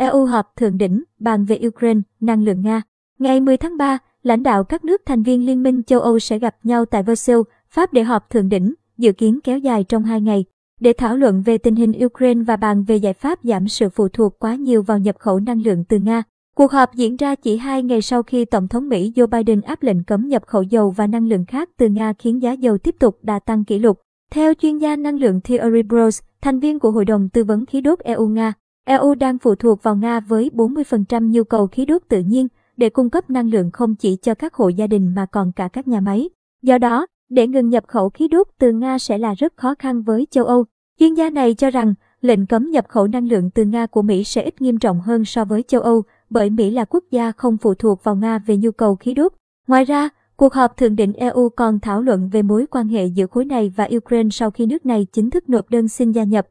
EU họp thượng đỉnh bàn về Ukraine, năng lượng Nga. Ngày 10 tháng 3, lãnh đạo các nước thành viên Liên minh châu Âu sẽ gặp nhau tại Versailles, Pháp để họp thượng đỉnh, dự kiến kéo dài trong hai ngày, để thảo luận về tình hình Ukraine và bàn về giải pháp giảm sự phụ thuộc quá nhiều vào nhập khẩu năng lượng từ Nga. Cuộc họp diễn ra chỉ hai ngày sau khi Tổng thống Mỹ Joe Biden áp lệnh cấm nhập khẩu dầu và năng lượng khác từ Nga khiến giá dầu tiếp tục đà tăng kỷ lục. Theo chuyên gia năng lượng Thierry Bros, thành viên của Hội đồng Tư vấn Khí đốt EU-Nga, EU đang phụ thuộc vào Nga với 40% nhu cầu khí đốt tự nhiên để cung cấp năng lượng không chỉ cho các hộ gia đình mà còn cả các nhà máy. Do đó, để ngừng nhập khẩu khí đốt từ Nga sẽ là rất khó khăn với châu Âu. Chuyên gia này cho rằng, lệnh cấm nhập khẩu năng lượng từ Nga của Mỹ sẽ ít nghiêm trọng hơn so với châu Âu, bởi Mỹ là quốc gia không phụ thuộc vào Nga về nhu cầu khí đốt. Ngoài ra, cuộc họp thượng đỉnh EU còn thảo luận về mối quan hệ giữa khối này và Ukraine sau khi nước này chính thức nộp đơn xin gia nhập.